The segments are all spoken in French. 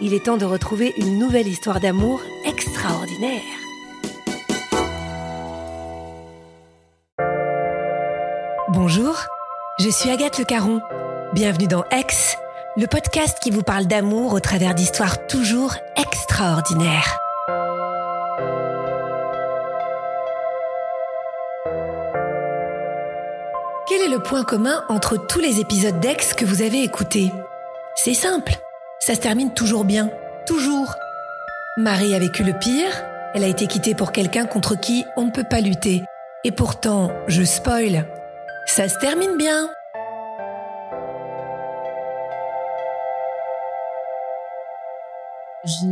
il est temps de retrouver une nouvelle histoire d'amour extraordinaire. Bonjour, je suis Agathe Le Caron. Bienvenue dans Ex, le podcast qui vous parle d'amour au travers d'histoires toujours extraordinaires. Quel est le point commun entre tous les épisodes d'Ex que vous avez écoutés? C'est simple, ça se termine toujours bien, toujours. Marie a vécu le pire, elle a été quittée pour quelqu'un contre qui on ne peut pas lutter. Et pourtant, je spoil, ça se termine bien. J'ai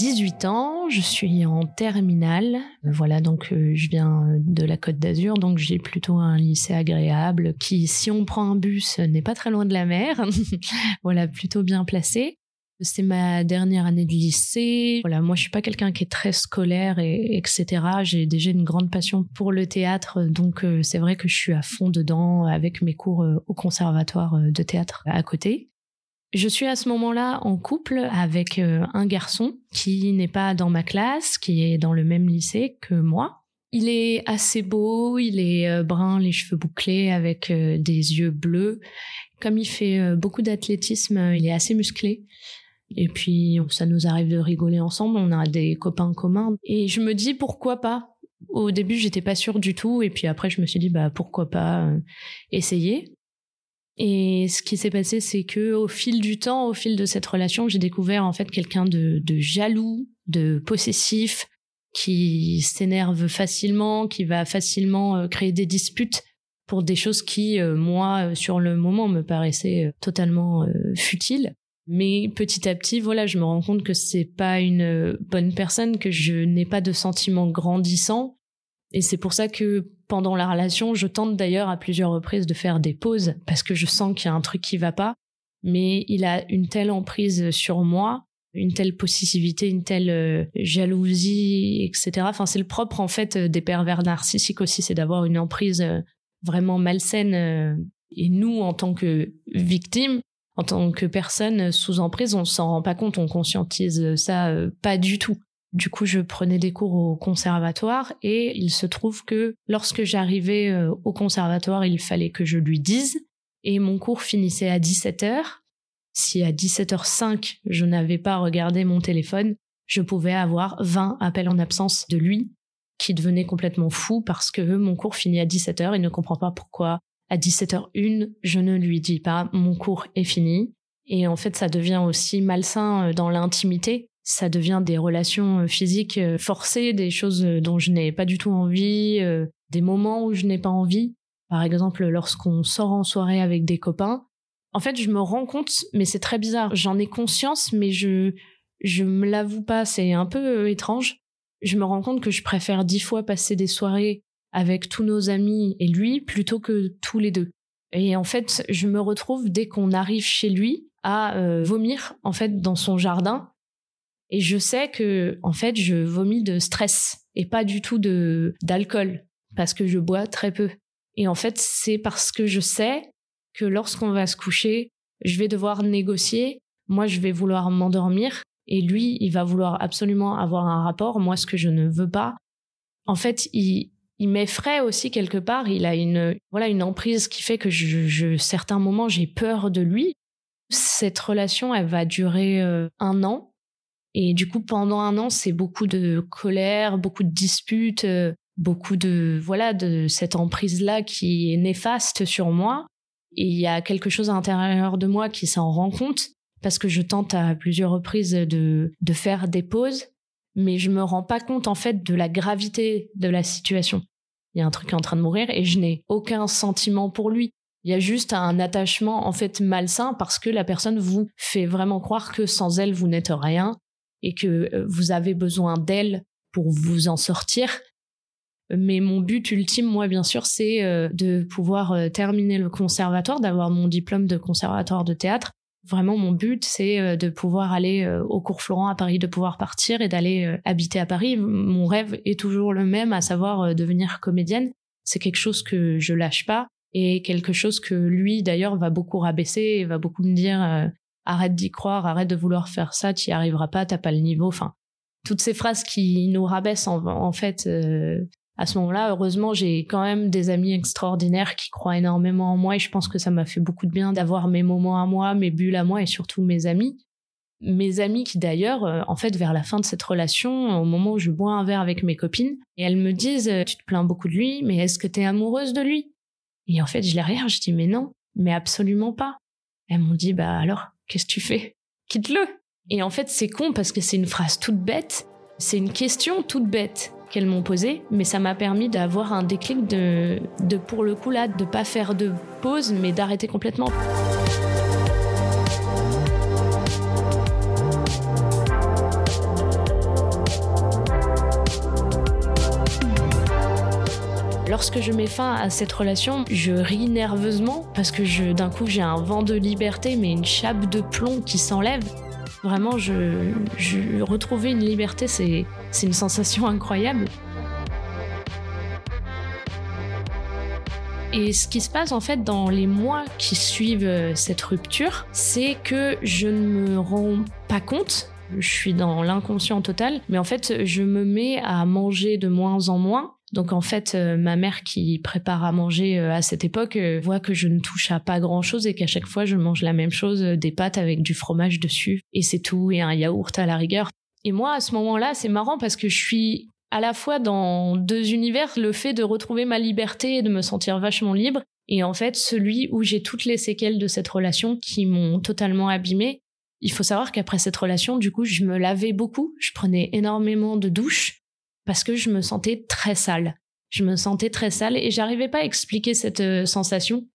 18 ans, je suis en terminale. Voilà, donc euh, je viens de la Côte d'Azur, donc j'ai plutôt un lycée agréable qui, si on prend un bus, n'est pas très loin de la mer. voilà, plutôt bien placé. C'est ma dernière année de lycée. Voilà, moi je suis pas quelqu'un qui est très scolaire et etc. J'ai déjà une grande passion pour le théâtre, donc euh, c'est vrai que je suis à fond dedans avec mes cours euh, au conservatoire euh, de théâtre à côté. Je suis à ce moment-là en couple avec euh, un garçon qui n'est pas dans ma classe, qui est dans le même lycée que moi. Il est assez beau, il est euh, brun, les cheveux bouclés avec euh, des yeux bleus. Comme il fait beaucoup d'athlétisme, il est assez musclé. Et puis ça nous arrive de rigoler ensemble, on a des copains communs. Et je me dis pourquoi pas? Au début, j'étais pas sûre du tout, et puis après, je me suis dit bah pourquoi pas essayer? Et ce qui s'est passé, c'est que au fil du temps, au fil de cette relation, j'ai découvert en fait quelqu'un de, de jaloux, de possessif, qui s'énerve facilement, qui va facilement euh, créer des disputes pour des choses qui, euh, moi, euh, sur le moment, me paraissaient totalement futiles. Mais petit à petit, voilà, je me rends compte que c'est pas une bonne personne, que je n'ai pas de sentiments grandissants. Et c'est pour ça que pendant la relation, je tente d'ailleurs à plusieurs reprises de faire des pauses parce que je sens qu'il y a un truc qui va pas. Mais il a une telle emprise sur moi, une telle possessivité, une telle euh, jalousie, etc. Enfin, c'est le propre en fait euh, des pervers narcissiques aussi, c'est d'avoir une emprise euh, vraiment malsaine. Et nous, en tant que victimes, en tant que personne sous emprise, on s'en rend pas compte, on conscientise ça pas du tout. Du coup, je prenais des cours au conservatoire et il se trouve que lorsque j'arrivais euh, au conservatoire, il fallait que je lui dise et mon cours finissait à 17h. Si à 17h05, je n'avais pas regardé mon téléphone, je pouvais avoir 20 appels en absence de lui qui devenait complètement fou parce que mon cours finit à 17h, il ne comprend pas pourquoi à 17h01, je ne lui dis pas mon cours est fini. Et en fait, ça devient aussi malsain euh, dans l'intimité ça devient des relations euh, physiques euh, forcées, des choses euh, dont je n'ai pas du tout envie, des moments où je n'ai pas envie. Par exemple, lorsqu'on sort en soirée avec des copains, en fait, je me rends compte, mais c'est très bizarre. J'en ai conscience, mais je je me l'avoue pas. C'est un peu étrange. Je me rends compte que je préfère dix fois passer des soirées avec tous nos amis et lui plutôt que tous les deux. Et en fait, je me retrouve dès qu'on arrive chez lui à vomir en fait dans son jardin. Et je sais que en fait, je vomis de stress et pas du tout de d'alcool parce que je bois très peu. Et en fait, c'est parce que je sais que lorsqu'on va se coucher, je vais devoir négocier. Moi, je vais vouloir m'endormir et lui, il va vouloir absolument avoir un rapport. Moi, ce que je ne veux pas. En fait, il, m'effraie aussi quelque part. Il a une, voilà, une emprise qui fait que je, je certains moments, j'ai peur de lui. Cette relation, elle va durer euh, un an. Et du coup, pendant un an, c'est beaucoup de colère, beaucoup de disputes, euh, beaucoup de, voilà, de cette emprise-là qui est néfaste sur moi. Et il y a quelque chose à l'intérieur de moi qui s'en rend compte parce que je tente à plusieurs reprises de, de faire des pauses, mais je me rends pas compte en fait de la gravité de la situation il y a un truc qui est en train de mourir et je n'ai aucun sentiment pour lui. Il y a juste un attachement en fait malsain parce que la personne vous fait vraiment croire que sans elle vous n'êtes rien et que euh, vous avez besoin d'elle pour vous en sortir. Mais mon but ultime, moi, bien sûr, c'est euh, de pouvoir euh, terminer le conservatoire, d'avoir mon diplôme de conservatoire de théâtre Vraiment, mon but, c'est de pouvoir aller au cours Florent à Paris, de pouvoir partir et d'aller habiter à Paris. Mon rêve est toujours le même, à savoir devenir comédienne. C'est quelque chose que je lâche pas et quelque chose que lui, d'ailleurs, va beaucoup rabaisser et va beaucoup me dire arrête d'y croire, arrête de vouloir faire ça, tu y arriveras pas, t'as pas le niveau. Enfin, toutes ces phrases qui nous rabaissent en, fait à ce moment-là, heureusement, j'ai quand même des amis extraordinaires qui croient énormément en moi et je pense que ça m'a fait beaucoup de bien d'avoir mes moments à moi, mes bulles à moi et surtout mes amis. Mes amis qui d'ailleurs, euh, en fait, vers la fin de cette relation, au moment où je bois un verre avec mes copines, et elles me disent, euh, tu te plains beaucoup de lui, mais est-ce que tu es amoureuse de lui? Et en fait, je les regarde, je dis, mais non, mais absolument pas. Elles m'ont dit, bah alors, qu'est-ce que tu fais? Quitte-le. Et en fait, c'est con parce que c'est une phrase toute bête, c'est une question toute bête qu'elles m'ont posé, mais ça m'a permis d'avoir un déclic de, de, pour le coup là, de pas faire de pause, mais d'arrêter complètement. Lorsque je mets fin à cette relation, je ris nerveusement parce que d'un coup j'ai un vent de liberté, mais une chape de plomb qui s'enlève. Vraiment, je, je retrouver une liberté, c'est c'est une sensation incroyable. Et ce qui se passe en fait dans les mois qui suivent euh, cette rupture, c'est que je ne me rends pas compte, je suis dans l'inconscient total, mais en fait je me mets à manger de moins en moins. Donc en fait, euh, ma mère qui prépare à manger euh, à cette époque voit que je ne touche à pas grand-chose et qu'à chaque fois je mange la même chose, des pâtes avec du fromage dessus et c'est tout et un yaourt à la rigueur. Et moi, à ce moment-là, c'est marrant parce que je suis à la fois dans deux univers, le fait de retrouver ma liberté et de me sentir vachement libre, et en fait celui où j'ai toutes les séquelles de cette relation qui m'ont totalement abîmée. Il faut savoir qu'après cette relation, du coup, je me lavais beaucoup, je prenais énormément de douches parce que je me sentais très sale. Je me sentais très sale et j'arrivais pas à expliquer cette euh, sensation.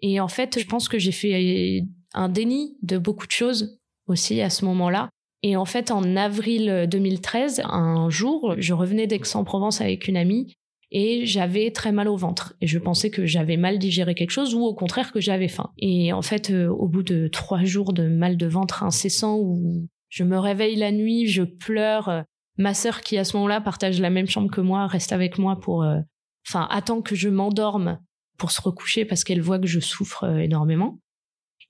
Et en fait, je pense que j'ai fait un déni de beaucoup de choses aussi à ce moment-là. Et en fait, en avril 2013, un jour, je revenais d'Aix-en-Provence avec une amie et j'avais très mal au ventre. Et je pensais que j'avais mal digéré quelque chose ou au contraire que j'avais faim. Et en fait, euh, au bout de trois jours de mal de ventre incessant où je me réveille la nuit, je pleure, euh, ma sœur qui à ce moment-là partage la même chambre que moi reste avec moi pour, euh, enfin, attend que je m'endorme pour se recoucher parce qu'elle voit que je souffre énormément.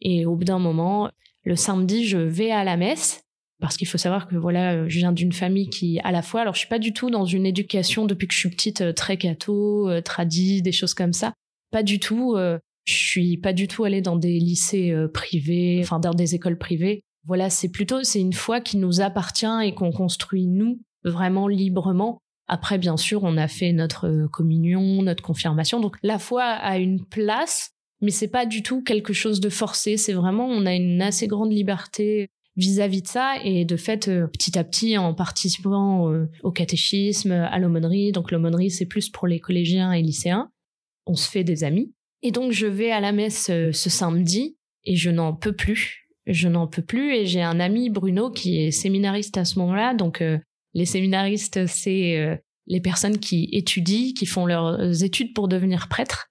Et au bout d'un moment, le samedi, je vais à la messe parce qu'il faut savoir que voilà, je viens d'une famille qui, à la fois, alors je suis pas du tout dans une éducation depuis que je suis petite euh, très catho, euh, tradie, des choses comme ça. Pas du tout. Euh, je suis pas du tout allée dans des lycées privés, enfin dans des écoles privées. Voilà, c'est plutôt c'est une foi qui nous appartient et qu'on construit nous vraiment librement. Après, bien sûr, on a fait notre communion, notre confirmation. Donc la foi a une place, mais c'est pas du tout quelque chose de forcé. C'est vraiment, on a une assez grande liberté vis-à-vis de ça et de fait euh, petit à petit en participant euh, au catéchisme, à l'aumônerie, donc l'aumônerie c'est plus pour les collégiens et lycéens, on se fait des amis. Et donc je vais à la messe euh, ce samedi et je n'en peux plus. Je n'en peux plus et j'ai un ami Bruno qui est séminariste à ce moment-là, donc les séminaristes c'est les personnes qui étudient, qui font leurs études pour devenir prêtres.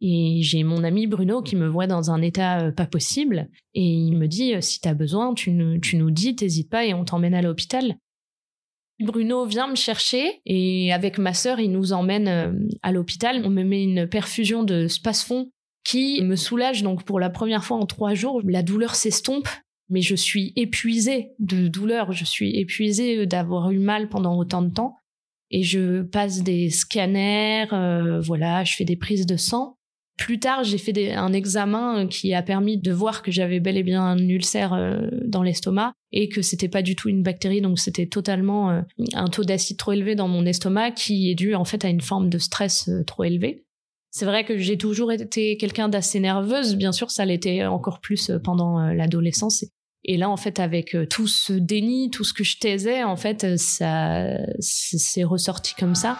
Et j'ai mon ami Bruno qui me voit dans un état euh, pas possible et il me dit euh, si t'as besoin, tu nous, dis, t'hésites pas et on t'emmène à l'hôpital. Bruno vient me chercher et avec ma sœur, il nous emmène euh, à l'hôpital. On me met une perfusion de spasfon qui me soulage donc pour la première fois en trois jours. La douleur s'estompe, mais je suis épuisée de douleur. Je suis épuisée d'avoir eu mal pendant autant de temps et je passe des scanners, voilà, je fais des prises de sang plus tard, j'ai fait un examen qui a permis de voir que j'avais bel et bien un ulcère euh, dans l'estomac et que c'était pas du tout une bactérie, donc c'était totalement euh, un taux d'acide trop élevé dans mon estomac qui est dû en fait à une forme de stress euh, trop élevé. C'est vrai que j'ai toujours été quelqu'un d'assez nerveuse, bien sûr, ça l'était encore plus pendant l'adolescence. Et là, en fait, avec tout ce déni, tout ce que je taisais, en fait, ça, c'est ressorti comme ça.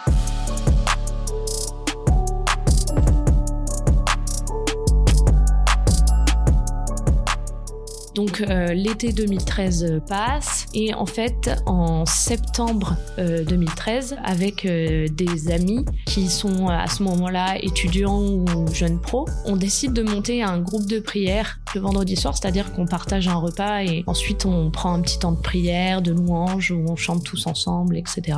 Donc euh, l'été 2013 euh, passe et en fait en septembre 2013 euh, avec des amis qui sont à ce moment-là étudiants ou jeunes pros, on décide de monter un groupe de prière le vendredi soir, c'est-à-dire qu'on partage un repas et ensuite on prend un petit temps de prière, de louange où on chante tous ensemble, etc.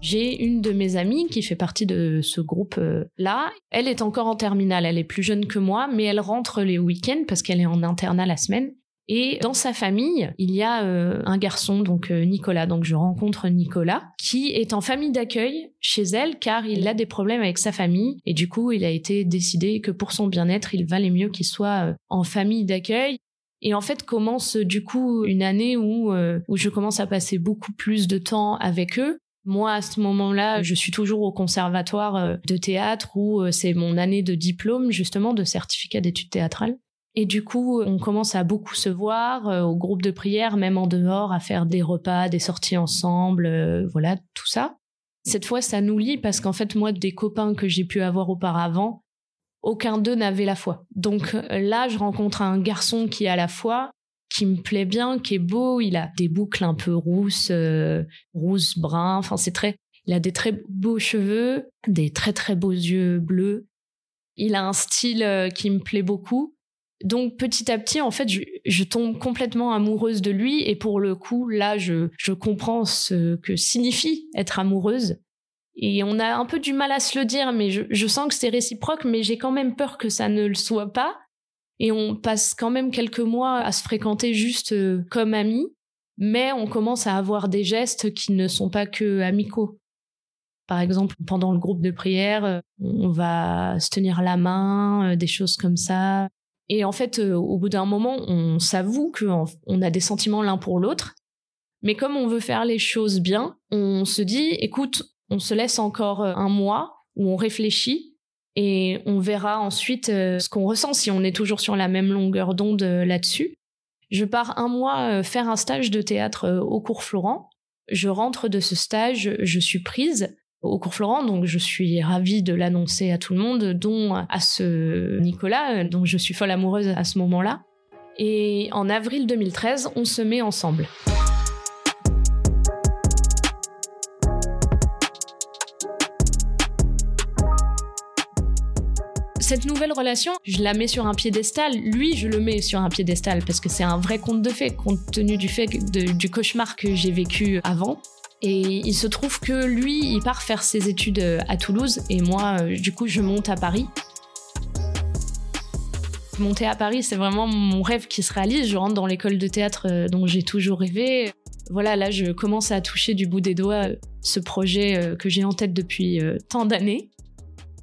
J'ai une de mes amies qui fait partie de ce groupe-là. Elle est encore en terminale, elle est plus jeune que moi, mais elle rentre les week-ends parce qu'elle est en internat la semaine. Et dans sa famille, il y a euh, un garçon, donc euh, Nicolas. Donc je rencontre Nicolas, qui est en famille d'accueil chez elle, car il a des problèmes avec sa famille. Et du coup, il a été décidé que pour son bien-être, il valait mieux qu'il soit euh, en famille d'accueil. Et en fait, commence du coup une année où, où je commence à passer beaucoup plus de temps avec eux. Moi, à ce moment-là, je suis toujours au conservatoire de théâtre où c'est mon année de diplôme, justement, de certificat d'études théâtrales. Et du coup, on commence à beaucoup se voir euh, au groupe de prière, même en dehors, à faire des repas, des sorties ensemble, euh, voilà, tout ça. Cette fois, ça nous lie parce qu'en fait, moi, des copains que j'ai pu avoir auparavant, aucun d'eux n'avait la foi. Donc euh, là, je rencontre un garçon qui a la foi, qui me plaît bien, qui est beau. Il a des boucles un peu rousses, rousses, brun. Enfin, c'est très. Il a des très beaux cheveux, des très très beaux yeux bleus. Il a un style qui me plaît beaucoup. Donc petit à petit, en fait, je, tombe complètement amoureuse de lui et pour le coup, là, je, comprends ce que signifie être amoureuse. Et on a un peu du mal à se le dire, mais je, je sens que c'est réciproque, mais j'ai quand même peur que ça ne le soit pas. Et on passe quand même quelques mois à se fréquenter juste euh, comme amis, mais on commence à avoir des gestes qui ne sont pas que amicaux. Par exemple, pendant le groupe de prière, euh, on va se tenir la main, euh, des choses comme ça. Et en fait, euh, au bout d'un moment, on s'avoue qu'on a des sentiments l'un pour l'autre. Mais comme on veut faire les choses bien, on se dit, écoute, on se laisse encore euh, un mois où on réfléchit et on verra ensuite euh, ce qu'on ressent si on est toujours sur la même longueur d'onde là-dessus. Je pars un mois faire un stage de théâtre au cours Florent. Je rentre de ce stage, je suis prise au cours Florent, donc je suis ravie de l'annoncer à tout le monde, dont à ce Nicolas, dont je suis folle amoureuse à ce moment-là. Et en avril 2013, on se met ensemble. cette nouvelle relation, je la mets sur un piédestal. Lui, je le mets sur un piédestal parce que c'est un vrai conte de fait, compte tenu du fait du cauchemar que j'ai vécu avant. Et il se trouve que lui, il part faire ses études euh, à Toulouse et moi, euh, du coup, je monte à Paris. Monter à Paris, c'est vraiment mon rêve qui se réalise. Je rentre dans l'école de théâtre euh, dont j'ai toujours rêvé. Voilà, là, je commence à toucher du bout des doigts ce projet que j'ai en tête depuis tant d'années.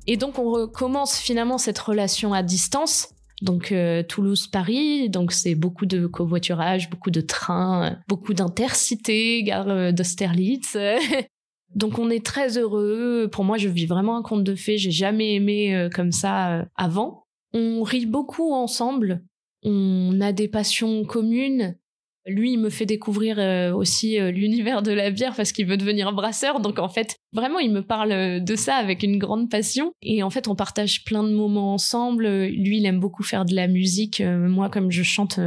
Et donc, on recommence finalement cette relation à distance donc euh, Toulouse-Paris, donc c'est beaucoup de covoiturage, beaucoup de trains, beaucoup d'intercités, gare euh, d'Austerlitz. donc on est très heureux. Pour moi, je vis vraiment un conte de fées. J'ai jamais aimé euh, comme ça avant. On rit beaucoup ensemble. On a des passions communes. Lui, il me fait découvrir euh, aussi euh, l'univers de la bière parce qu'il veut devenir brasseur. Donc en fait, vraiment, il me parle euh, de ça avec une grande passion. Et en fait, on partage plein de moments ensemble. Lui, il aime beaucoup faire de la musique. Moi, comme je chante,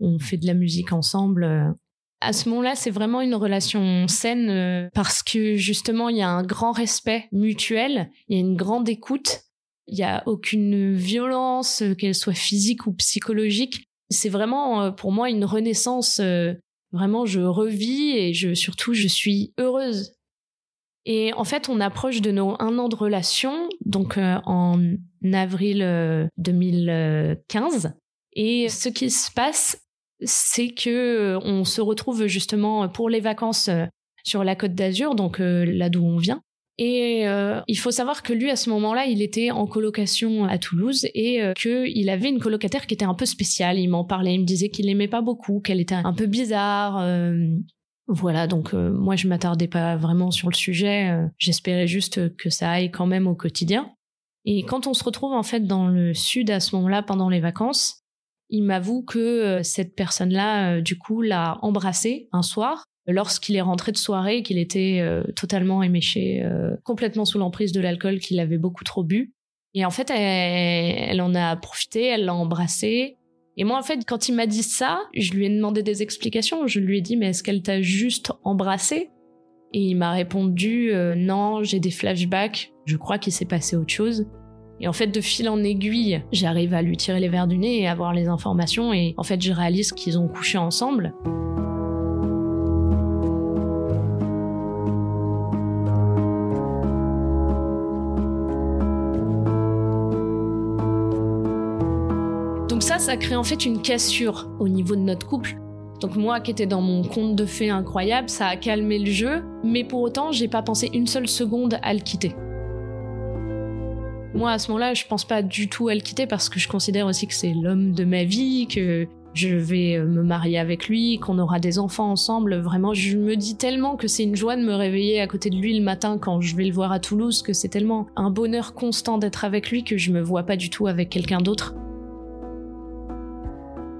on fait de la musique ensemble. À ce moment-là, c'est vraiment une relation saine parce que justement, il y a un grand respect mutuel, il y a une grande écoute, il n'y a aucune violence, qu'elle soit physique ou psychologique. C'est vraiment euh, pour moi une renaissance. Vraiment, je revis et je, surtout, je suis heureuse. Et en fait, on approche de nos un an de relation, donc en avril 2015. Et ce qui se passe, c'est que euh, on se retrouve justement pour les vacances euh, sur la Côte d'Azur, donc euh, là d'où on vient. Et il faut savoir que lui, à ce moment-là, il était en colocation à Toulouse et qu'il avait une colocataire qui était un peu spéciale. Il m'en parlait, il me disait qu'il l'aimait pas beaucoup, qu'elle était un peu bizarre. voilà, donc moi, je m'attardais pas vraiment sur le sujet. J'espérais juste que ça aille quand même au quotidien. Et quand on se retrouve en fait dans le sud à ce moment-là pendant les vacances, il m'avoue que euh, cette personne-là, euh, du coup, l'a embrassé un soir lorsqu'il est rentré de soirée, qu'il était euh, totalement éméché, complètement sous l'emprise de l'alcool, qu'il avait beaucoup trop bu. Et en fait, elle, en a profité, elle l'a embrassé. Et moi, en fait, quand il m'a dit ça, je lui ai demandé des explications. Je lui ai dit, mais est-ce qu'elle t'a juste embrassé? Et il m'a répondu, non, j'ai des flashbacks. Je crois qu'il s'est passé autre chose. Et en fait, de fil en aiguille, j'arrive à lui tirer les verres du nez et avoir les informations. Et en fait, je réalise qu'ils ont couché ensemble. Donc ça, ça crée en fait une cassure au niveau de notre couple. Donc moi qui étais dans mon conte de fées incroyable, ça a calmé le jeu, mais pour autant, j'ai pas pensé une seule seconde à le quitter. Moi, à ce moment-là, je pense pas du tout à le quitter parce que je considère aussi que c'est l'homme de ma vie, que je vais euh, me marier avec lui, qu'on aura des enfants ensemble. Vraiment, je me dis tellement que c'est une joie de me réveiller à côté de lui le matin quand je vais le voir à Toulouse, que c'est tellement un bonheur constant d'être avec lui que je me vois pas du tout avec quelqu'un d'autre.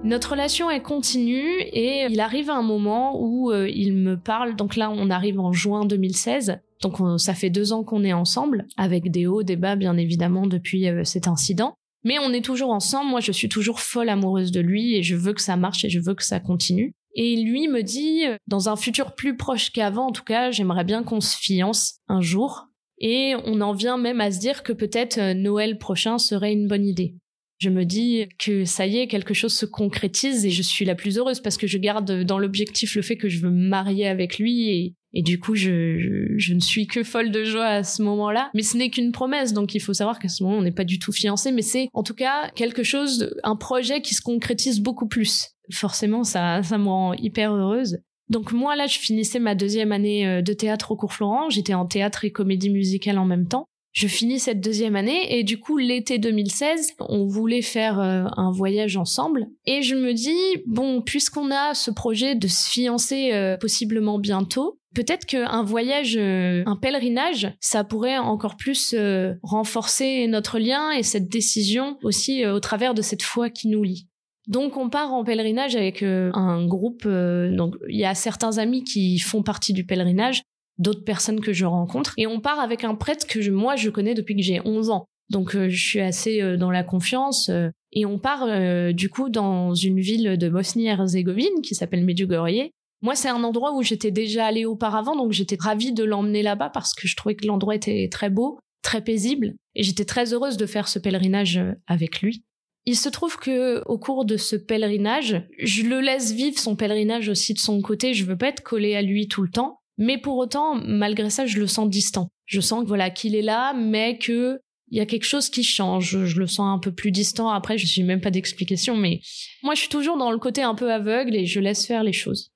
Notre relation est continue et il arrive un moment où euh, il me parle, donc là on arrive en juin 2016, donc ça fait deux ans qu'on est ensemble, avec des hauts, des bas bien évidemment depuis euh, cet incident. Mais on est toujours ensemble, moi je suis toujours folle amoureuse de lui et je veux que ça marche et je veux que ça continue. Et lui me dit, euh, dans un futur plus proche qu'avant en tout cas, j'aimerais bien qu'on se fiance un jour. Et on en vient même à se dire que peut-être Noël prochain serait une bonne idée je me dis que ça y est, quelque chose se concrétise et je suis la plus heureuse parce que je garde dans l'objectif le fait que je veux me marier avec lui et, du coup, je, je, ne suis que folle de joie à ce moment-là. Mais ce n'est qu'une promesse, donc il faut savoir qu'à ce moment, on n'est pas du tout fiancé, mais c'est en tout cas quelque chose, un projet qui se concrétise beaucoup plus. Forcément, ça, ça me rend hyper heureuse. Donc moi, là, je finissais ma deuxième année euh, de théâtre au cours Florent. J'étais en théâtre et comédie musicale en même temps je finis cette deuxième année et du coup l'été 2016 on voulait faire euh, un voyage ensemble. Et je me dis bon puisqu'on a ce projet de se fiancer euh, possiblement bientôt peut-être qu'un voyage euh, un pèlerinage ça pourrait encore plus renforcer notre lien et cette décision aussi au travers de cette foi qui nous lie. Donc on part en pèlerinage avec un groupe donc il y a certains amis qui font partie du pèlerinage d'autres personnes que je rencontre. Et on part avec un prêtre que je, moi, je connais depuis que j'ai 11 ans. Donc euh, je suis assez euh, dans la confiance. Euh, et on part du coup dans une ville de Bosnie-Herzégovine qui s'appelle Medjugorje. Moi, c'est un endroit où j'étais déjà allée auparavant, donc j'étais ravie de l'emmener là-bas parce que je trouvais que l'endroit était très beau, très paisible, et j'étais très heureuse de faire ce pèlerinage avec lui. Il se trouve que au cours de ce pèlerinage, je le laisse vivre son pèlerinage aussi de son côté. Je veux pas être collée à lui tout le temps. Mais pour autant, malgré ça, je le sens distant. Je sens que voilà qu'il est là, mais que il y a quelque chose qui change. Je le sens un peu plus distant. Après, je suis même pas d'explication, mais moi, je suis toujours dans le côté un peu aveugle et je laisse faire les choses.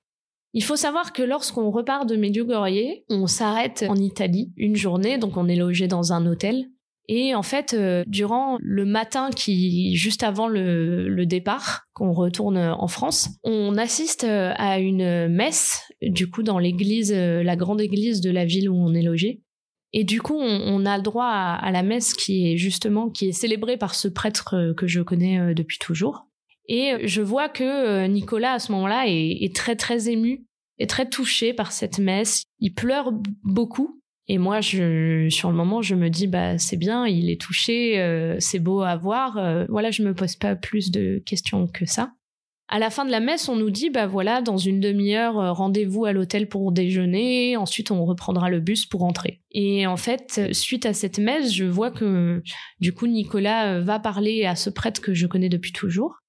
Il faut savoir que lorsqu'on repart de Medjugorje, on s'arrête en Italie une journée, donc on est logé dans un hôtel. Et en fait, euh, durant le matin qui, juste avant le, départ, qu'on retourne en France, on assiste euh, à une messe, du coup, dans l'église, euh, la grande église de la ville où on est logé. Et du coup, on, a le droit à, la messe qui est justement, qui est célébrée par ce prêtre que je connais depuis toujours. Et je vois que Nicolas, à ce moment-là, est, très, très ému, est très touché par cette messe. Il pleure beaucoup et moi, je, sur le moment, je me dis, bah, c'est bien, il est touché, euh, c'est beau à voir. Euh, voilà, je me pose pas plus de questions que ça. À la fin de la messe, on nous dit, bah voilà, dans une demi-heure, euh, rendez-vous à l'hôtel pour déjeuner. Ensuite, on reprendra le bus pour rentrer. Et en fait, suite à cette messe, je vois que du coup, Nicolas euh, va parler à ce prêtre que je connais depuis toujours.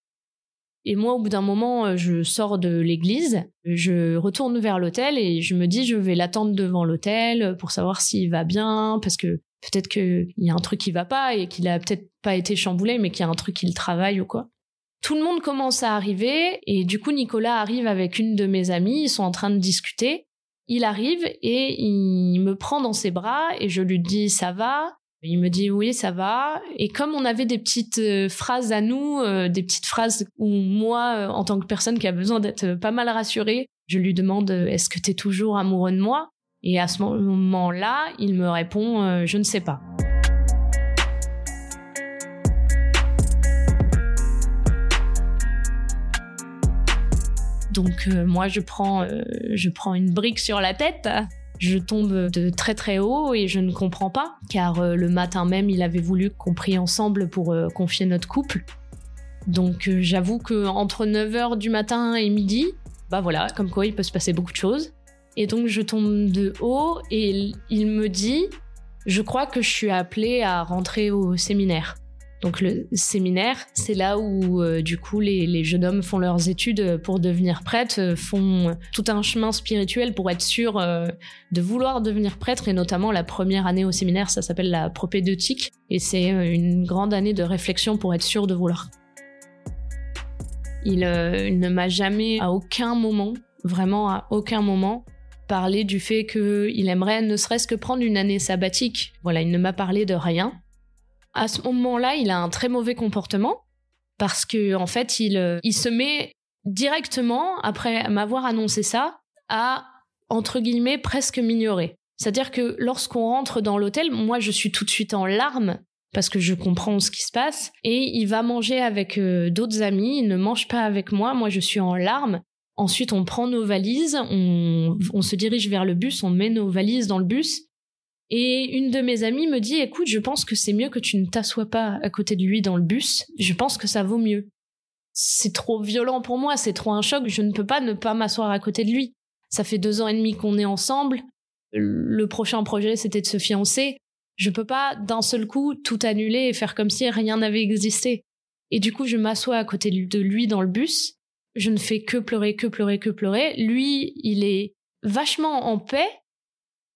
Et moi, au bout d'un moment, euh, je sors de l'église, je retourne vers l'hôtel et je me dis, je vais l'attendre devant l'hôtel pour savoir s'il va bien, parce que peut-être qu'il y a un truc qui va pas et qu'il a peut-être pas été chamboulé, mais qu'il y a un truc qui le travaille ou quoi. Tout le monde commence à arriver et du coup Nicolas arrive avec une de mes amies, ils sont en train de discuter. Il arrive et il me prend dans ses bras et je lui dis ça va? Il me dit oui ça va et comme on avait des petites euh, phrases à nous, euh, des petites phrases où moi euh, en tant que personne qui a besoin d'être pas mal rassurée, je lui demande est-ce que tu es toujours amoureux de moi? Et à ce moment-là, il me répond je ne sais pas. Donc euh, moi, je prends, euh, je prends une brique sur la tête. Je tombe de très très haut et je ne comprends pas, car euh, le matin même, il avait voulu qu'on prie ensemble pour confier notre couple. Donc j'avoue que entre 9h du matin et midi, bah voilà, comme quoi il peut se passer beaucoup de choses. Et donc je tombe de haut et il me dit, je crois que je suis appelée à rentrer au séminaire. Donc le séminaire, c'est là où euh, du coup les, jeunes hommes font leurs études pour devenir prêtres, euh, font tout un chemin spirituel pour être sûr euh, de vouloir devenir prêtre et notamment la première année au séminaire, ça s'appelle la propédeutique et c'est une grande année de réflexion pour être sûr de vouloir. Il, il ne m'a jamais à aucun moment, vraiment à aucun moment, parlé du fait qu'il aimerait ne serait-ce que prendre une année sabbatique. Voilà, il ne m'a parlé de rien à ce moment-là, il a un très mauvais comportement parce que en fait, il, euh, il se met directement après m'avoir annoncé ça à entre guillemets presque m'ignorer. C'est-à-dire que lorsqu'on rentre dans l'hôtel, moi je suis tout de suite en larmes parce que je comprends ce qui se passe et il va manger avec euh, d'autres amis, il ne mange pas avec moi, moi je suis en larmes. Ensuite, on prend nos valises, on, on se dirige vers le bus, on met nos valises dans le bus et une de mes amies me dit, écoute, je pense que c'est mieux que tu ne t'assoies pas à côté de lui dans le bus. Je pense que ça vaut mieux. C'est trop violent pour moi, c'est trop un choc. Je ne peux pas ne pas m'asseoir à côté de lui. Ça fait deux ans et demi qu'on est ensemble. Le prochain projet, c'était de se fiancer. Je peux pas d'un seul coup tout annuler et faire comme si rien n'avait existé. Et du coup, je m'assois à côté de lui dans le bus. Je ne fais que pleurer, que pleurer, que pleurer. Lui, il est vachement en paix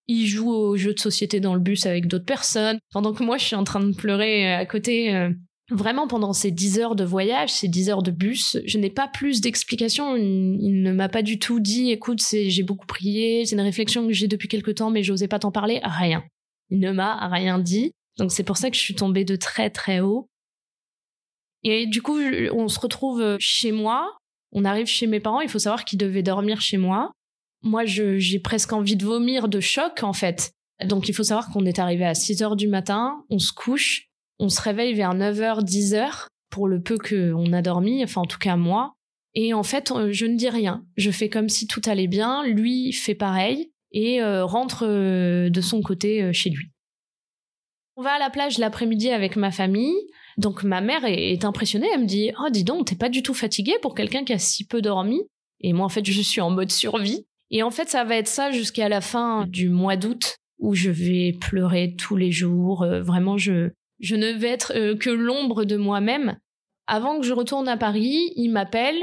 il joue aux jeux de société dans le bus avec d'autres personnes, pendant que moi je suis en train de pleurer euh, à côté. Euh. Vraiment, pendant ces 10 heures de voyage, ces 10 heures de bus, je n'ai pas plus d'explications. Il, ne m'a pas du tout dit, écoute, j'ai beaucoup prié, c'est une réflexion que j'ai depuis quelque temps, mais j'osais pas t'en parler. Rien. Il ne m'a rien dit. Donc c'est pour ça que je suis tombée de très très haut. Et du coup, on se retrouve chez moi. On arrive chez mes parents. Il faut savoir qu'ils devaient dormir chez moi moi, j'ai presque envie de vomir de choc, en fait. Donc, il faut savoir qu'on est arrivé à 6 heures du matin, on se couche, on se réveille vers 9 h 10 h pour le peu qu'on a dormi, enfin, en tout cas, moi. Et en fait, euh, je ne dis rien. Je fais comme si tout allait bien. Lui fait pareil et euh, rentre euh, de son côté chez lui. On va à la plage l'après-midi avec ma famille. Donc ma mère est, est impressionnée. Elle me dit Oh, dis donc, t'es pas du tout fatiguée pour quelqu'un qui a si peu dormi? Et moi, en fait, je suis en mode survie. Et en fait, ça va être ça jusqu'à la fin du mois d'août où je vais pleurer tous les jours. Euh, vraiment, je, je ne vais être euh, que l'ombre de moi-même. Avant que je retourne à Paris, il m'appelle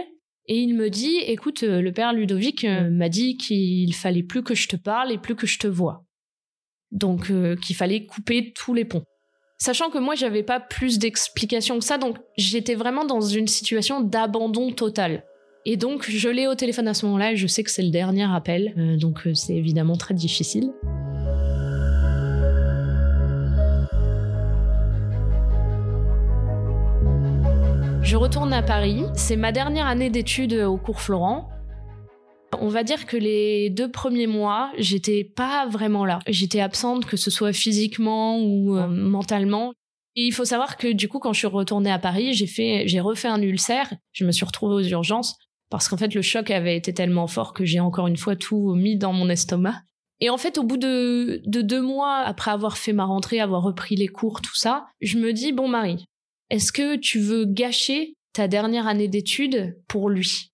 et il me dit, écoute, euh, le père Ludovic m'a dit qu'il fallait plus que je te parle et plus que je te vois. Donc, qu'il fallait couper tous les ponts. Sachant que moi, j'avais pas plus d'explications que ça, donc j'étais vraiment dans une situation d'abandon total. Et donc, je l'ai au téléphone à ce moment-là et je sais que c'est le dernier appel. Euh, donc, euh, c'est évidemment très difficile. Je retourne à Paris. C'est ma dernière année d'études au cours Florent. On va dire que les deux premiers mois, j'étais pas vraiment là. J'étais absente, que ce soit physiquement ou euh, mentalement. Et il faut savoir que du coup, quand je suis retournée à Paris, j'ai fait, j'ai refait un ulcère. Je me suis retrouvée aux urgences parce qu'en fait le choc avait été tellement fort que j'ai encore une fois tout mis dans mon estomac. Et en fait, au bout de, deux mois, après avoir fait ma rentrée, avoir repris les cours, tout ça, je me dis, bon Marie, est-ce que tu veux gâcher ta dernière année d'études pour lui?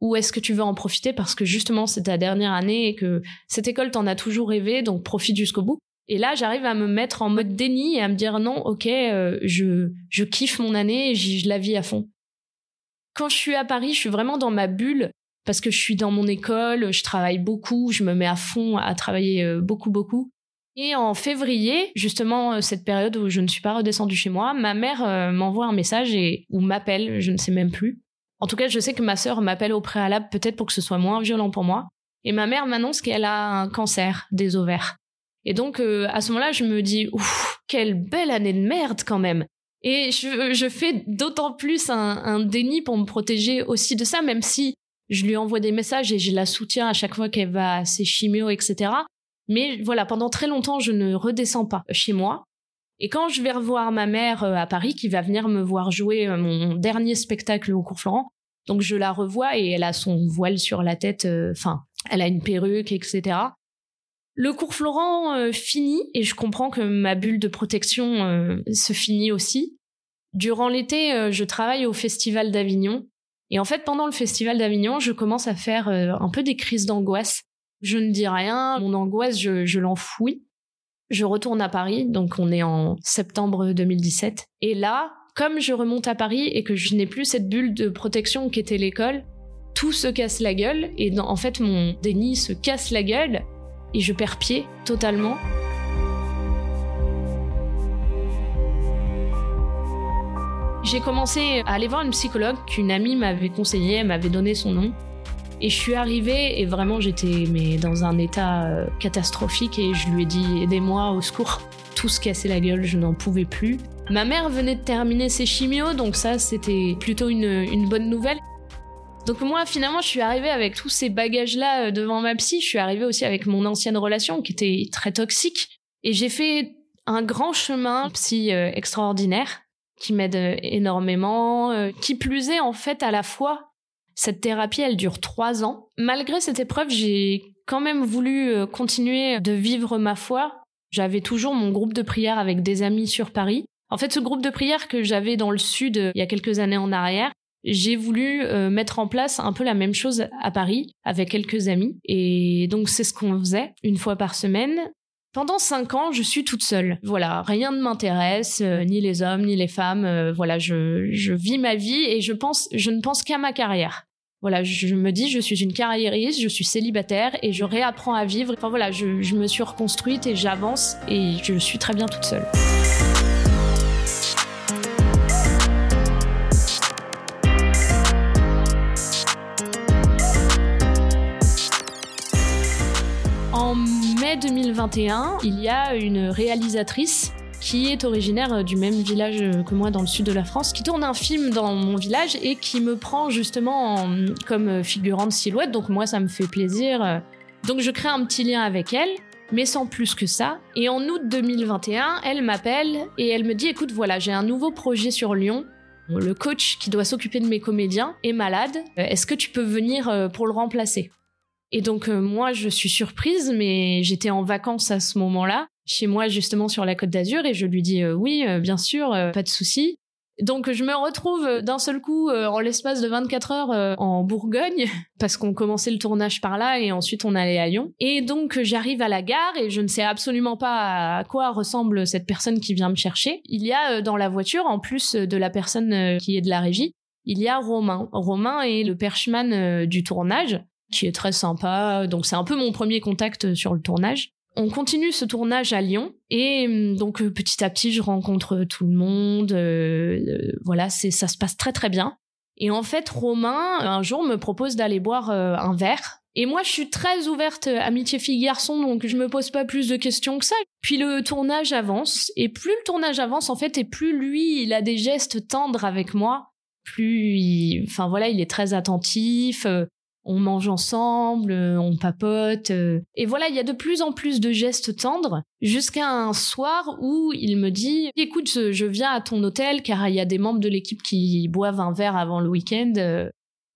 Ou est-ce que tu veux en profiter parce que justement c'est ta dernière année et que cette école t'en a toujours rêvé, donc profite jusqu'au bout? Et là, j'arrive à me mettre en mode déni et à me dire non, ok, euh, je, je kiffe mon année et je la vis à fond. Quand je suis à Paris, je suis vraiment dans ma bulle parce que je suis dans mon école, je travaille beaucoup, je me mets à fond à travailler euh, beaucoup, beaucoup. Et en février, justement, euh, cette période où je ne suis pas redescendue chez moi, ma mère m'envoie un message et, ou m'appelle, je ne sais même plus. En tout cas, je sais que ma sœur m'appelle au préalable, peut-être pour que ce soit moins violent pour moi. Et ma mère m'annonce qu'elle a un cancer des ovaires. Et donc, euh, à ce moment-là, je me dis, ouf, quelle belle année de merde quand même. Et je, fais d'autant plus un, déni pour me protéger aussi de ça, même si je lui envoie des messages et je la soutiens à chaque fois qu'elle va à ses chimios, etc. Mais voilà, pendant très longtemps, je ne redescends pas chez moi. Et quand je vais revoir ma mère euh, à Paris, qui va venir me voir jouer euh, mon dernier spectacle au cours Florent, donc je la revois et elle a son voile sur la tête, enfin, elle a une perruque, etc. Le cours Florent euh, finit et je comprends que ma bulle de protection euh, se finit aussi. Durant l'été, euh, je travaille au Festival d'Avignon. Et en fait, pendant le Festival d'Avignon, je commence à faire un peu des crises d'angoisse. Je ne dis rien, mon angoisse, je, je l'enfouis. Je retourne à Paris, donc on est en septembre 2017. Et là, comme je remonte à Paris et que je n'ai plus cette bulle de protection qu'était l'école, tout se casse la gueule et en fait mon déni se casse la gueule et je perds pied totalement. J'ai commencé à aller voir une psychologue qu'une amie m'avait conseillé, elle m'avait donné son nom. Et je suis arrivée et vraiment j'étais dans un état euh, catastrophique et je lui ai dit aidez-moi au secours. Tout se cassait la gueule, je n'en pouvais plus. Ma mère venait de terminer ses chimios, donc ça c'était plutôt une bonne nouvelle. Donc moi, finalement, je suis arrivée avec tous ces bagages-là euh, devant ma psy. Je suis arrivée aussi avec mon ancienne relation qui était très toxique. Et j'ai fait un grand chemin psy euh, extraordinaire qui m'aide euh, énormément. qui plus est, en fait, à la fois, cette thérapie, elle dure trois ans. Malgré cette épreuve, j'ai quand même voulu continuer de vivre ma foi. J'avais toujours mon groupe de prière avec des amis sur Paris. En fait, ce groupe de prière que j'avais dans le sud il y a quelques années en arrière, j'ai voulu euh, mettre en place un peu la même chose à Paris avec quelques amis. Et donc c'est ce qu'on faisait une fois par semaine. Pendant cinq ans, je suis toute seule. Voilà, rien ne m'intéresse, euh, ni les hommes, ni les femmes. Euh, voilà, je, je vis ma vie et je pense, je ne pense qu'à ma carrière. Voilà, je me dis, je suis une carriériste, je suis célibataire et je réapprends à vivre. Enfin voilà, je, je me suis reconstruite et j'avance et je suis très bien toute seule. Mai 2021, il y a une réalisatrice qui est originaire du même village que moi dans le sud de la France, qui tourne un film dans mon village et qui me prend justement comme figurante silhouette. Donc moi, ça me fait plaisir. Donc je crée un petit lien avec elle, mais sans plus que ça. Et en août 2021, elle m'appelle et elle me dit, écoute, voilà, j'ai un nouveau projet sur Lyon. Le coach qui doit s'occuper de mes comédiens est malade. Est-ce que tu peux venir euh, pour le remplacer? Et donc euh, moi, je suis surprise, mais j'étais en vacances à ce moment-là, chez moi justement sur la Côte d'Azur, et je lui dis euh, oui, euh, bien sûr, pas de souci. Donc je me retrouve d'un seul coup en l'espace de 24 heures en Bourgogne parce qu'on commençait le tournage par là et ensuite on allait à Lyon. Et donc j'arrive à la gare et je ne sais absolument pas à quoi ressemble cette personne qui vient me chercher. Il y a dans la voiture en plus de la personne qui est de la régie, il y a Romain. Romain est le perchman du tournage qui est très sympa. Donc c'est un peu mon premier contact sur le tournage. On continue ce tournage à Lyon et hum, donc euh, petit à petit je rencontre tout le monde. Euh, euh, voilà, c'est ça se passe très très bien. Et en fait, Romain un jour me propose d'aller boire un verre. Et moi, je suis très ouverte amitié fille-garçon, donc je me pose pas plus de questions que ça. Puis le tournage avance, et plus le tournage avance, en fait, et plus lui, il a des gestes tendres avec moi, plus enfin voilà, il est très attentif on mange ensemble, euh, on papote. Euh. Et voilà, il y a de plus en plus de gestes tendres jusqu'à un soir où il me dit écoute, je viens à ton hôtel car il y a des membres de l'équipe qui boivent un verre avant le week-end. Euh.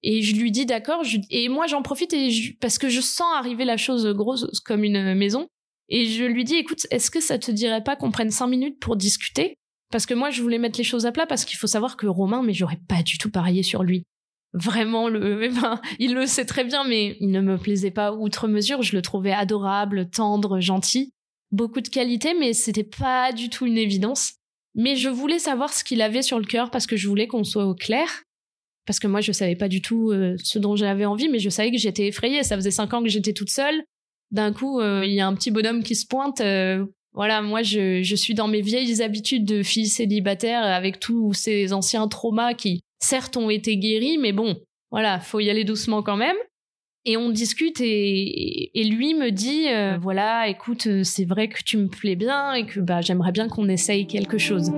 Et je lui dis d'accord. Et moi, j'en profite parce que je sens arriver la chose grosse comme une maison. Et je lui dis écoute, est-ce que ça te dirait pas qu'on prenne cinq minutes pour discuter? Parce que moi, je voulais mettre les choses à plat parce qu'il faut savoir que Romain, mais j'aurais pas du tout parié sur lui. Vraiment, le, ben, il le sait très bien, mais il ne me plaisait pas outre mesure. Je le trouvais adorable, tendre, gentil. Beaucoup de qualités, mais c'était pas du tout une évidence. Mais je voulais savoir ce qu'il avait sur le cœur parce que je voulais qu'on soit au clair. Parce que moi, je savais pas du tout euh, ce dont j'avais envie, mais je savais que j'étais effrayée. Ça faisait cinq ans que j'étais toute seule. D'un coup, euh, il y a un petit bonhomme qui se pointe. Euh, voilà, moi, je suis dans mes vieilles habitudes de fille célibataire avec tous ces anciens traumas qui, certes, ont été guéris, mais bon, voilà, faut y aller doucement quand même. Et on discute et, et lui me dit, euh, voilà, écoute, c'est vrai que tu me plais bien et que bah, j'aimerais bien qu'on essaye quelque chose.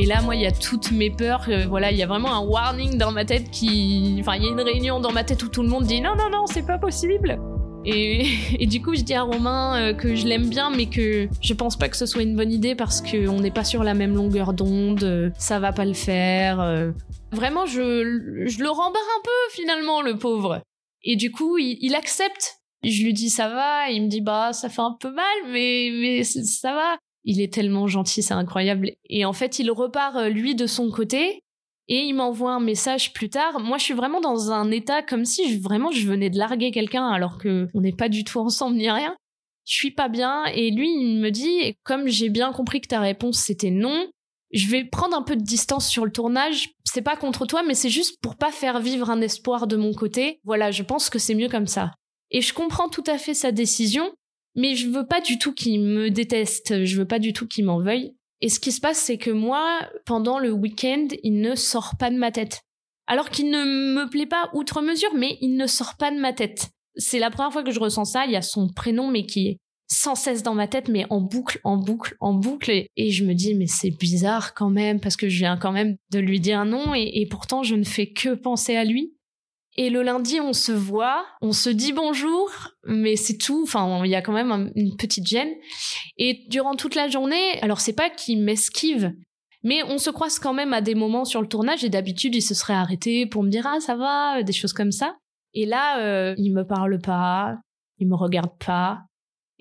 Et là, moi, il y a toutes mes peurs. euh, voilà, il y a vraiment un warning dans ma tête qui. Enfin, il y a une réunion dans ma tête où tout le monde dit non, non, non, c'est pas possible. Et, du coup, je dis à Romain euh, que je l'aime bien, mais que je pense pas que ce soit une bonne idée parce qu'on n'est pas sur la même longueur d'onde. euh, ça va pas le faire. euh. Vraiment, je, je le rembarre un peu finalement, le pauvre. Et du coup, il, accepte. Je lui dis ça va? Il me dit bah ça fait un peu mal, mais mais ça va. Il est tellement gentil, c'est incroyable. Et en fait, il repart lui de son côté et il m'envoie un message plus tard. Moi, je suis vraiment dans un état comme si vraiment je venais de larguer quelqu'un alors que on n'est pas du tout ensemble ni rien. Je suis pas bien et lui, il me dit comme j'ai bien compris que ta réponse c'était non, je vais prendre un peu de distance sur le tournage. C'est pas contre toi, mais c'est juste pour pas faire vivre un espoir de mon côté. Voilà, je pense que c'est mieux comme ça. Et je comprends tout à fait sa décision, mais je veux pas du tout qu'il me déteste, je veux pas du tout qu'il m'en veuille. Et ce qui se passe, c'est que moi, pendant le week-end, il ne sort pas de ma tête. Alors qu'il ne me plaît pas outre mesure, mais il ne sort pas de ma tête. C'est la première fois que je ressens ça. Il y a son prénom, mais qui est sans cesse dans ma tête, mais en boucle, en boucle, en boucle. Et, je me dis, mais c'est bizarre quand même, parce que je viens quand même de lui dire non, et, et pourtant je ne fais que penser à lui. Et le lundi, on se voit, on se dit bonjour, mais c'est tout. Enfin, il y a quand même un- une petite gêne. Et durant toute la journée, alors c'est pas qu'il m'esquive, mais on se croise quand même à des moments sur le tournage. Et d'habitude, il se serait arrêté pour me dire ah ça va, des choses comme ça. Et là, euh, il me parle pas, il me regarde pas.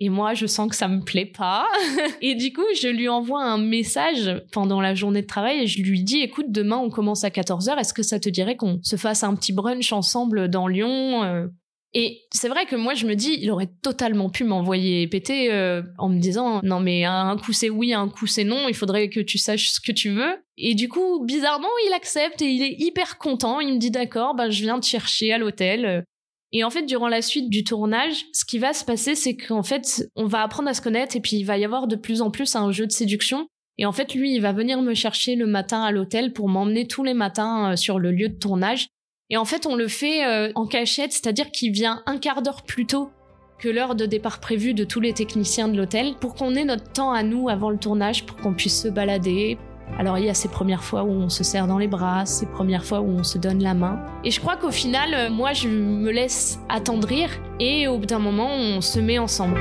Et moi, je sens que ça me plaît pas. et du coup, je lui envoie un message pendant la journée de travail et je lui dis, écoute, demain, on commence à 14h. Est-ce que ça te dirait qu'on se fasse un petit brunch ensemble dans Lyon euh? Et c'est vrai que moi, je me dis, il aurait totalement pu m'envoyer péter euh, en me disant, non, mais un coup c'est oui, un coup c'est non. Il faudrait que tu saches ce que tu veux. Et du coup, bizarrement, il accepte et il est hyper content. Il me dit, d'accord, ben, je viens te chercher à l'hôtel. Et en fait, durant la suite du tournage, ce qui va se passer, c'est qu'en fait, on va apprendre à se connaître et puis il va y avoir de plus en plus un jeu de séduction. Et en fait, lui, il va venir me chercher le matin à l'hôtel pour m'emmener tous les matins euh, sur le lieu de tournage. Et en fait, on le fait euh, en cachette, c'est-à-dire qu'il vient un quart d'heure plus tôt que l'heure de départ prévue de tous les techniciens de l'hôtel pour qu'on ait notre temps à nous avant le tournage, pour qu'on puisse se balader, alors il y a ces premières fois où on se serre dans les bras, ces premières fois où on se donne la main. Et je crois qu'au final, euh, moi je me laisse attendrir et au bout d'un moment on se met ensemble.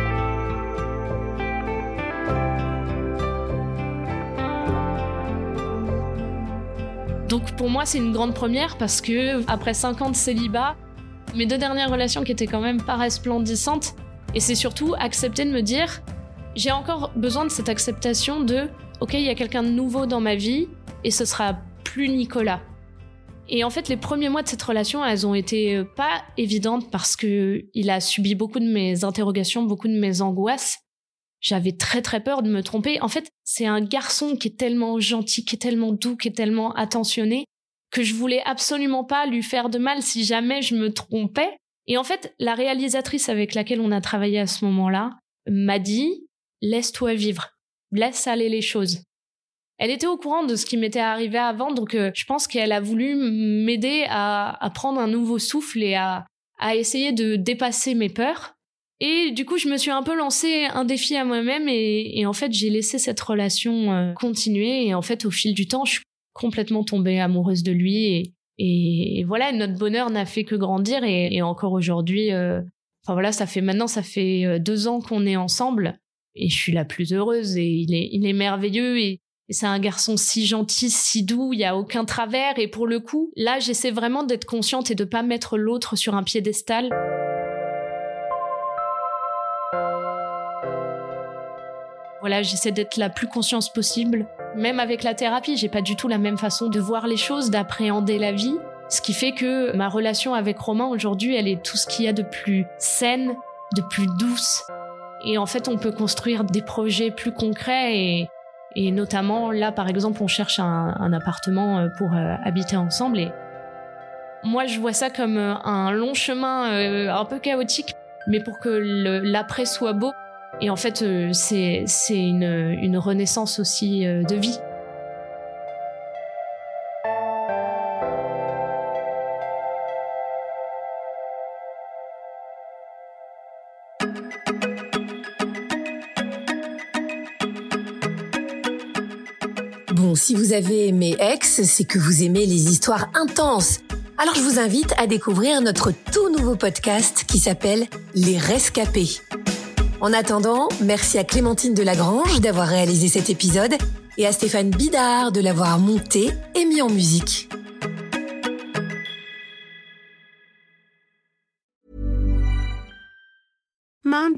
Donc pour moi c'est une grande première parce que après 5 ans de célibat, mes deux dernières relations qui étaient quand même pas resplendissantes, et c'est surtout accepter de me dire j'ai encore besoin de cette acceptation de ok, il y a quelqu'un de nouveau dans ma vie et ce sera plus Nicolas. Et en fait, les premiers mois de cette relation, elles ont été euh, pas évidentes parce que il a subi beaucoup de mes interrogations, beaucoup de mes angoisses. J'avais très très peur de me tromper. En fait, c'est un garçon qui est tellement gentil, qui est tellement doux, qui est tellement attentionné que je voulais absolument pas lui faire de mal si jamais je me trompais. Et en fait, la réalisatrice avec laquelle on a travaillé à ce moment-là m'a dit laisse-toi vivre, laisse aller les choses. Elle était au courant de ce qui m'était arrivé avant, donc euh, je pense qu'elle a voulu m'aider à, prendre un nouveau souffle et à, essayer de dépasser mes peurs. Et du coup, je me suis un peu lancé un défi à moi-même et, en fait, j'ai laissé cette relation euh, continuer. Et en fait, au fil du temps, je suis complètement tombée amoureuse de lui et, voilà, notre bonheur n'a fait que grandir et, encore aujourd'hui, euh, enfin voilà, ça fait maintenant, ça fait deux ans qu'on est ensemble et je suis la plus heureuse et il est, merveilleux et, c'est un garçon si gentil, si doux, il y a aucun travers et pour le coup, là j'essaie vraiment d'être consciente et de pas mettre l'autre sur un piédestal. Voilà, j'essaie d'être la plus consciente possible. Même avec la thérapie, j'ai pas du tout la même façon de voir les choses, d'appréhender la vie. Ce qui fait que ma relation avec Romain aujourd'hui, elle est tout ce qu'il y a de plus saine, de plus douce, et en fait, on peut construire des projets plus concrets et, et notamment là, par exemple, on cherche un, un appartement euh, pour euh, habiter ensemble et moi, je vois ça comme euh, un long chemin un peu chaotique, mais pour que l'après soit beau. Et en fait, c'est une, une renaissance aussi de vie. Si vous avez aimé Ex, c'est que vous aimez les histoires intenses. Alors je vous invite à découvrir notre tout nouveau podcast qui s'appelle Les Rescapés. En attendant, merci à Clémentine Delagrange d'avoir réalisé cet épisode et à Stéphane Bidard de l'avoir monté et mis en musique.